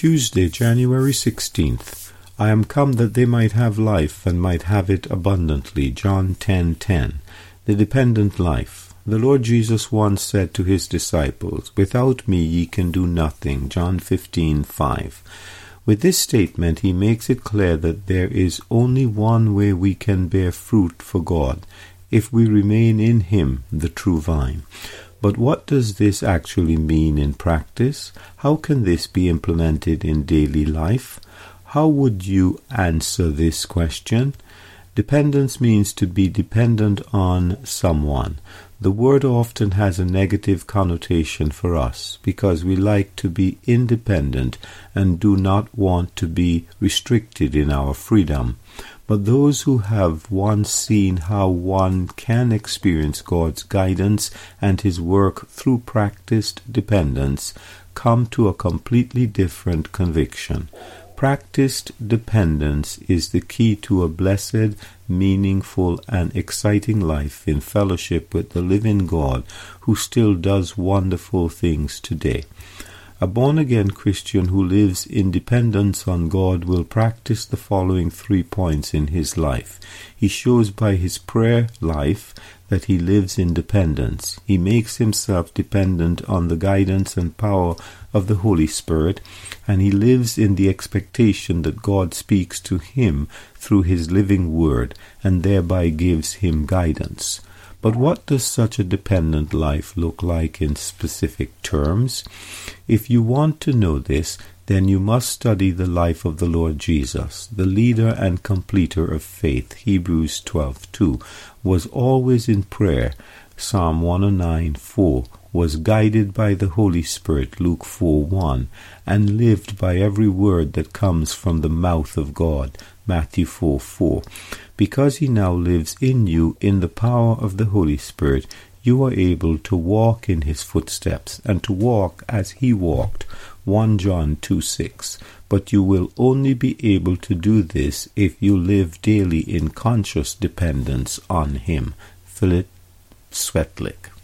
Tuesday, January 16th. I am come that they might have life and might have it abundantly. John 10:10. 10, 10. The dependent life. The Lord Jesus once said to his disciples, "Without me ye can do nothing." John 15:5. With this statement, he makes it clear that there is only one way we can bear fruit for God, if we remain in him, the true vine. But what does this actually mean in practice? How can this be implemented in daily life? How would you answer this question? Dependence means to be dependent on someone. The word often has a negative connotation for us because we like to be independent and do not want to be restricted in our freedom. But those who have once seen how one can experience God's guidance and His work through practiced dependence come to a completely different conviction. Practiced dependence is the key to a blessed, meaningful, and exciting life in fellowship with the living God who still does wonderful things today. A born again Christian who lives in dependence on God will practice the following three points in his life. He shows by his prayer life that he lives in dependence. He makes himself dependent on the guidance and power of the Holy Spirit, and he lives in the expectation that God speaks to him through his living word and thereby gives him guidance. But what does such a dependent life look like in specific terms? If you want to know this, then you must study the life of the Lord Jesus, the leader and completer of faith. Hebrews 12:2 was always in prayer. Psalm 109:4 was guided by the Holy Spirit. Luke 4 1, and lived by every word that comes from the mouth of God. Matthew 4 4. Because he now lives in you in the power of the Holy Spirit, you are able to walk in his footsteps and to walk as he walked. 1 John 2 6. But you will only be able to do this if you live daily in conscious dependence on him. Philip Svetlik.